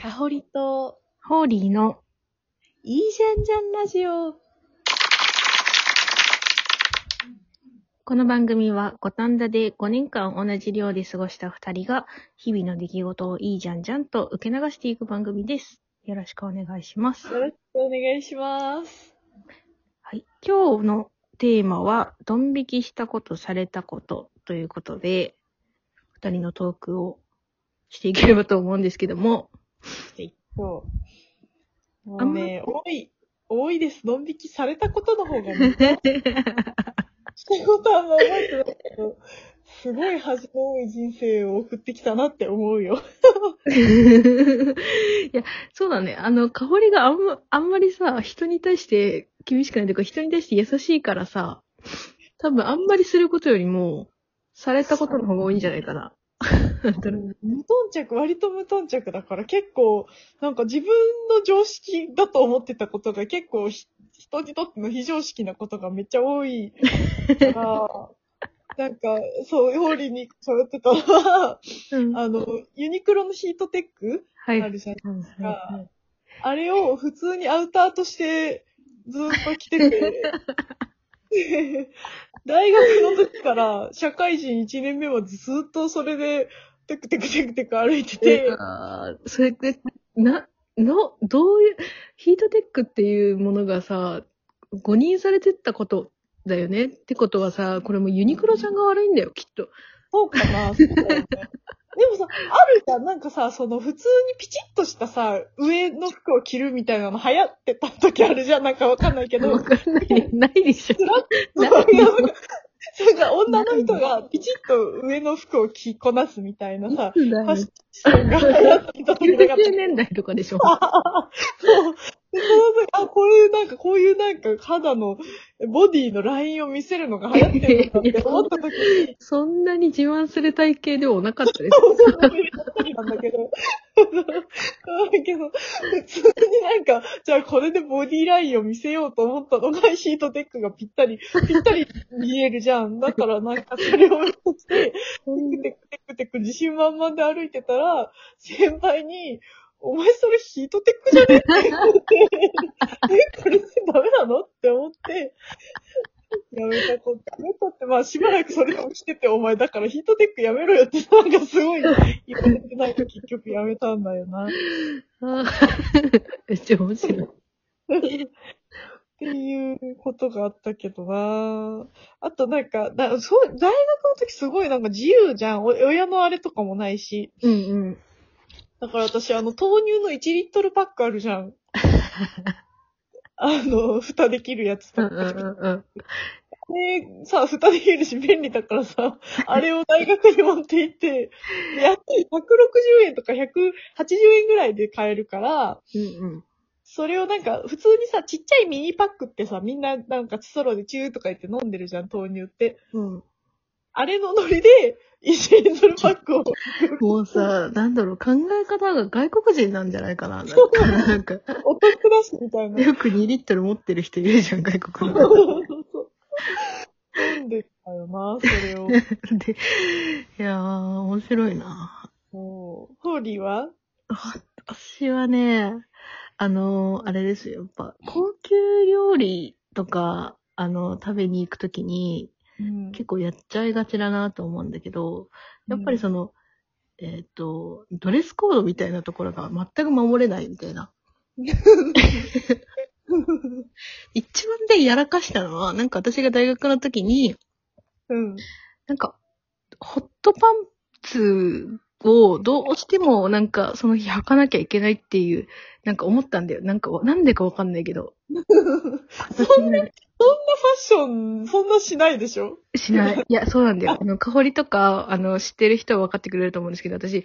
かほりと、ホーリーのいいじゃんじゃんラジオ。この番組は五反田で5年間同じ寮で過ごした2人が日々の出来事をいいじゃんじゃんと受け流していく番組です。よろしくお願いします。よろしくお願いします。はい。今日のテーマは、ドン引きしたことされたことということで、2人のトークをしていければと思うんですけども、そう。もうね、多い、多いです。ドン引きされたことの方がね、したことはあんま覚えてないけど、すごい恥の多い人生を送ってきたなって思うよ。いや、そうだね。あの、香りがあんま、あんまりさ、人に対して厳しくないというか、人に対して優しいからさ、多分あんまりすることよりも、されたことの方が多いんじゃないかな。無頓着、割と無頓着だから結構、なんか自分の常識だと思ってたことが結構ひ人にとっての非常識なことがめっちゃ多いから、なんか、そう、ホーリーに喋ってたのは、うんあの、ユニクロのヒートテックはい。あるじゃん。はいはいはいあれを普通にアウターとしてずっと着てて、大学の時から社会人1年目はずっとそれでテクテクテクテク歩いてて、あーそれって、な、の、どういう、ヒートテックっていうものがさ、誤認されてったことだよね？ってことはさ、これもユニクロちゃんが悪いんだよ、きっと。そうかな、そうだよね。でもさ、あるじゃん、なんかさ、その普通にピチッとしたさ、上の服を着るみたいなの流行ってた時あるじゃん、なんかわかんないけど。わかんない、ないでしょ。なんか、なんか女の人がピチッと上の服を着こなすみたいなさ、ファッションが流行ってた時なかった90年代とかでしょ。そう。で、その時、あ、これなんか、こういうなんか肌の、ボディのラインを見せるのが流行ってるのかって思った時に、そんなに自慢する体型ではなかったです。そうそうなんだけど、だけど、普通になんか、じゃあこれでボディラインを見せようと思ったのが、ヒートテックがぴったり、ぴったり見えるじゃん。だからなんかそれを目指して、テクテクテクテク自信満々で歩いてたら、先輩に、お前それヒートテックじゃねって言われて、え、これダメなのって思って、やめたこと、やめたって、まあしばらくそれを着てて、お前だからヒートテックやめろよって、なんかすごい言われてないと結局やめたんだよな。あ ーめっちゃ面白い。っていうことがあったけどなあとなんか、だそう、大学の時すごいなんか自由じゃん。お親のあれとかもないし。うんうん。だから私、あの、豆乳の1リットルパックあるじゃん。あの、蓋できるやつとか。うんうんうん。で、さ、蓋できるし便利だからさ、あれを大学に持って行って、でやっぱり160円とか180円ぐらいで買えるから、うんうん。それをなんか、普通にさ、ちっちゃいミニパックってさ、みんななんかストローでチューとか言って飲んでるじゃん、豆乳って。うん。あれのノリで、1リットルパックを。もうさ、なんだろう、考え方が外国人なんじゃないかな。なんか、なんかお得だし、みたいな。よく2リットル持ってる人いるじゃん、外国の。そうそう飲んでたよな、それを。で、いやー、面白いな。もうホーリーは？私はね、あのー、あれですよ、やっぱ、高級料理とか、あの、食べに行くときに、うん結構やっちゃいがちだなと思うんだけど、やっぱりその、えっ、と、ドレスコードみたいなところが全く守れないみたいな。一番でやらかしたのは、なんか私が大学の時に、うん。なんか、ホットパンツをどうしてもなんかその日履かなきゃいけないっていう、なんか思ったんだよ。なんか、なんでかわかんないけど。そんな、そんなファッション、そんなしないでしょ？しない。いや、そうなんだよ。あの、香りとか、あの、知ってる人は分かってくれると思うんですけど、私、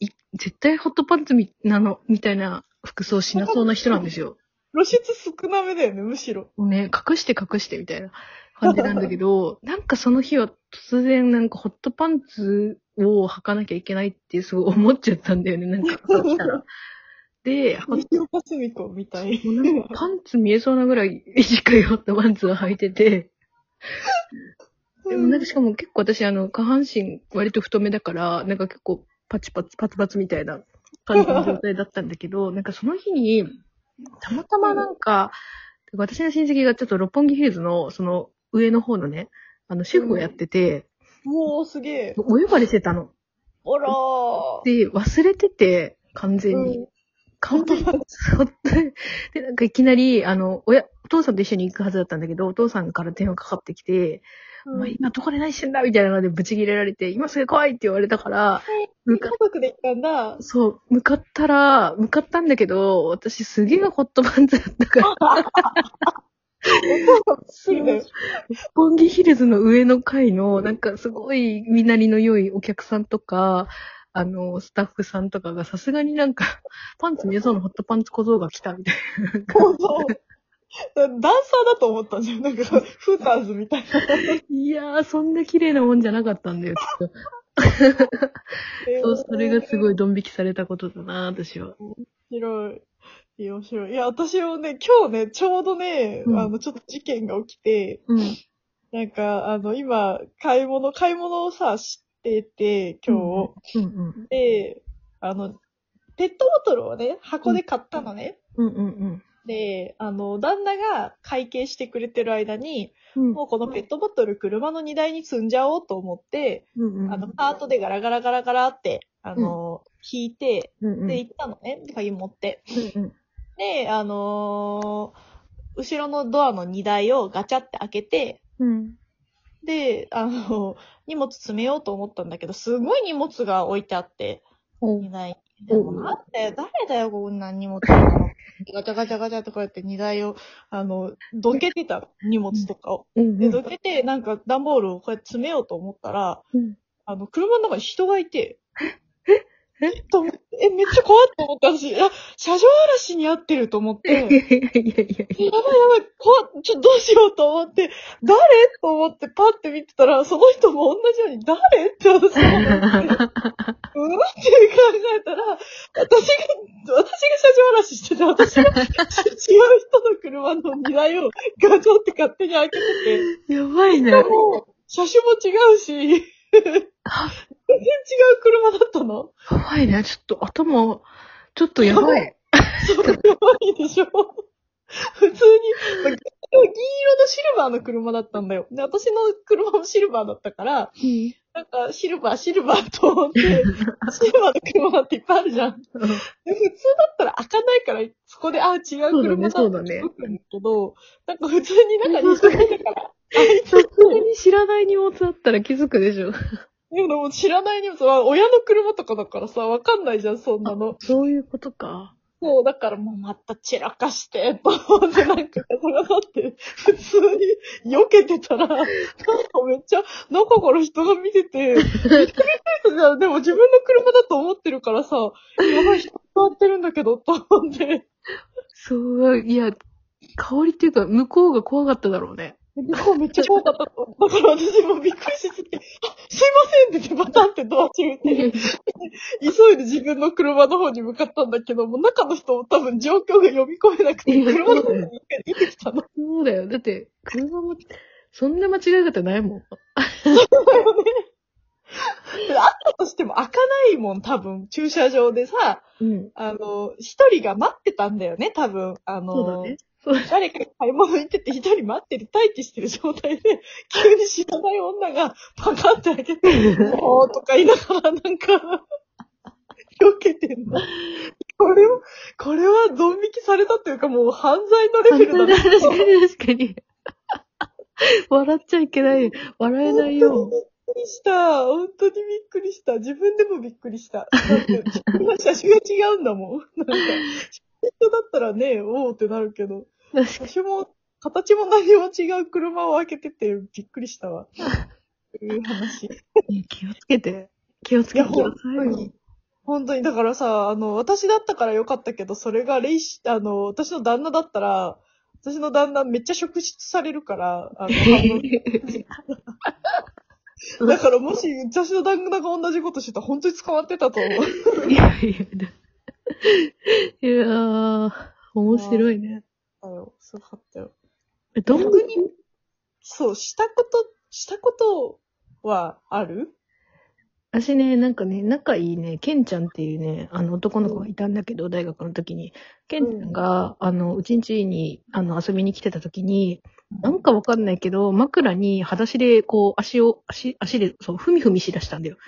い絶対ホットパンツみ、なの、みたいな服装しなそうな人なんですよ。露出少なめだよね、むしろ。ね、隠して隠してみたいな感じなんだけど、なんかその日は突然なんかホットパンツを履かなきゃいけないってすごい思っちゃったんだよね、なんか朝起きたら。で、ホッ西岡澄子みたい。もうなんかパンツ見えそうなぐらい短いホットパンツを履いてて、でもなんかしかも結構私あの下半身割と太めだから、なんか結構パチパツパツパツみたいな感じの状態だったんだけど、なんかその日に、たまたまなんか、私の親戚がちょっと六本木ヒルズの、その上の方のね、あの、シェフをやってて、もうすげえ。お呼ばれしてたの。あらー。で、忘れてて、完全に。うん完全に。で、なんかいきなり、あの、親、お父さんと一緒に行くはずだったんだけど、お父さんから電話かかってきて、お前今どこで何してんだみたいなのでブチ切れられて、今すぐ来いって言われたから、向か家族で行ったんだ。そう、向かったら、向かったんだけど、私すげえホットパンツだったから。六本木ヒルズの上の階の、なんかすごい見なりの良いお客さんとか、あの、スタッフさんとかがさすがになんか、パンツ見えそうなホットパンツ小僧が来たみたいそうそう。ダンサーだと思ったんじゃん。なんか、フーターズみたいな。な。いやー、そんな綺麗なもんじゃなかったんだよ、きっと。そう、それがすごい。いドン引きされたことだな、私は。面白い。いや、面白い。いや、私もね、今日ね、ちょうどね、うんあの、ちょっと事件が起きて、うん。なんか、あの、今、買い物、買い物をさ、してて、今日。うんうん。で、あの、ペットボトルをね、箱で買ったのね。うんうんで、あの、旦那が会計してくれてる間に、うん。もうこのペットボトル車の荷台に積んじゃおうと思って、うんうん。あの、カートでガラガラガラガラって、あの、引いて。で、行ったのね、鍵持って。で、あのー後ろのドアの荷台をガチャって開けて、うん。で、あの、荷物詰めようと思ったんだけど、すごい荷物が置いてあって、お荷台でもなんだよ、誰だよ、こんな荷物。ガチャガチャガチャってこうやって荷台を、あの、どけてた荷物とかを。で。どけて、なんか段ボールをこうやって詰めようと思ったら、うんあの、車の中に人がいて、えと思ってえ、めっちゃ怖いと思ったし、いや、車上荒らしに遭ってると思って、いやいやいやいや。や。ばいやばい、怖っ、ちょ、どうしようと思って、誰？と思ってパッて見てたら、その人も同じように、誰？って私も思って、うんって考えたら、私が、私が車上荒らししてて、私が違う人の車の荷台をガチャって勝手に開けてて、やばいね。もう、車種も違うし、全然違う車だったの？やばいね。ちょっと頭、ちょっとやばい。そう、やばいでしょ？普通に、まあ銀色のシルバーの車だったんだよ。で、私の車もシルバーだったから、なんか、シルバー、シルバーと思って、シルバーの車っていっぱいあるじゃん。で普通だったら開かないから、そこで、あ、違う車だって気づくんだけど、なんか普通に中に人がいたから、開いてさすがに知らない荷物あったら気づくでしょ。でも知らない荷物は親の車とかだからさ、わかんないじゃん、そんなの。そういうことか。そう、だからもうまた散らかして、と思ってなんかガサガサって、普通に避けてたら、なんかめっちゃ中から人が見てて、びっくりしたじゃん。でも自分の車だと思ってるからさ、やばい人変わってるんだけど、と思って。そう、いや、香りっていうか、向こうが怖かっただろうね。向こうめっちゃ怖かったと。だから私もびっくりしすぎて、あ、すいませんってバタンってドア閉めて、急いで自分の車の方に向かったんだけど、もう中の人も多分状況が読み込めなくて、車の方に一回出てきたの。そうだよ。だって、車も、そんな間違い方ないもん。であったとしても開かないもん、多分。駐車場でさ、うん。あの、一人が待ってたんだよね、多分。あの、そうだね。そう誰かが買い物行ってて一人待ってる、待機してる状態で、急に知らない女がパカって開けて、もうとか言いながらなんか、避けてんの。これを、これはドン引きされたっていうかもう犯罪のレベルだね。確かに確かに。笑っちゃいけない。笑えないよ。びっくりした。本当にびっくりした。自分でもびっくりした。だって、今車種が違うんだもん。なんか、人だったらね、おおってなるけど、確か車種も、形も何も違う車を開けててびっくりしたわ。そういう話。に。気をつけて。気をつけてくだ本さいよ。当に。本当に、だからさ、あの、私だったからよかったけど、それがレイシ、あの、私の旦那だったら、私の旦那めっちゃ職質されるから、あの、だからもし、私の旦那が同じことしてたら本当に捕まってたと思う。いやいや、いやー、面白いね。だよ。すごかったよ。え、どん逆に、そう、したこと、したことはある？私ね、なんかね、仲いいね、ケンちゃんっていうね、あの男の子がいたんだけど、大学の時に。ケンちゃんが、あの、うちんちに、あの、遊びに来てた時に、なんかわかんないけど、枕に裸足で、こう、足を、足、足で、そう、ふみふみしだしたんだよ。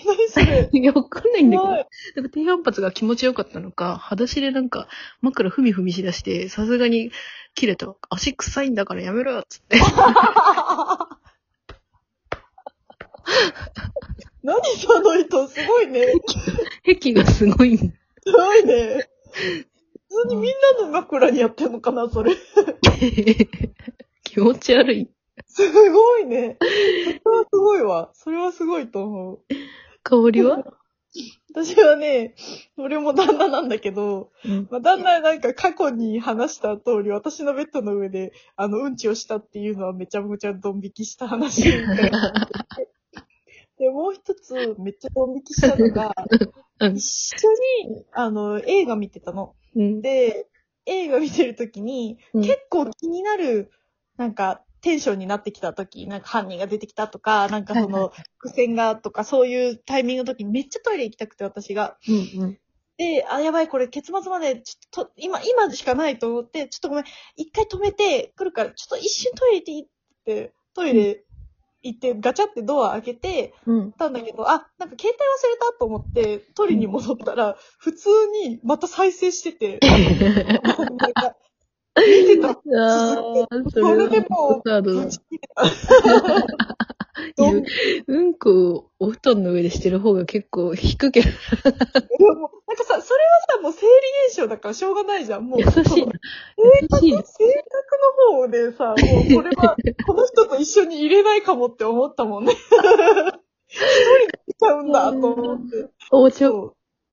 え、何それ いや、わかんないんだけど、なんか低反発が気持ちよかったのか、裸足でなんか枕ふみふみしだして、さすがに切れた。足臭いんだからやめろよっつって。何その人、すごいね。癖がすごいんだ。すごいね。普通にみんなの枕にやってんのかな、それ。気持ち悪い。すごいね。それはすごいわ。それはすごいと思う。香りは？私はね、俺も旦那なんだけど、うん。まあ、旦那なんか過去に話した通り、私のベッドの上で、あの、うんちをしたっていうのはめちゃめちゃドン引きした話。で、もう一つ、めっちゃドン引きしたのが、うん一緒に、あの、映画見てたの。うん。で、映画見てるときに、うん結構気になる、なんか、テンションになってきたとき、なんか犯人が出てきたとか、なんかそはいの、伏線がとか、そういうタイミングのときにめっちゃトイレ行きたくて、私が。うんうん。で、あ、やばい、これ結末まで、ちょっと、今、今しかないと思って、ちょっとごめん、一回止めて、来るから、ちょっと一瞬トイレ行っていいって、トイレ行って、ガチャってドア開けて、うん。たんだけど、あ、なんか携帯忘れたと思って、取りに戻ったら、普通にまた再生してて、なんか見てた。あ、それでも。うん。こをお布団の上でしてる方が結構引くけど、なん。かさ、それはさ、もう生理現象だからしょうがないじゃん。もう、優しいな。その。性格の方でさ、もうこれは、この人と一緒に入れないかもって思ったもん。ね。一人でいちゃうん。だと思って。おちょ、そう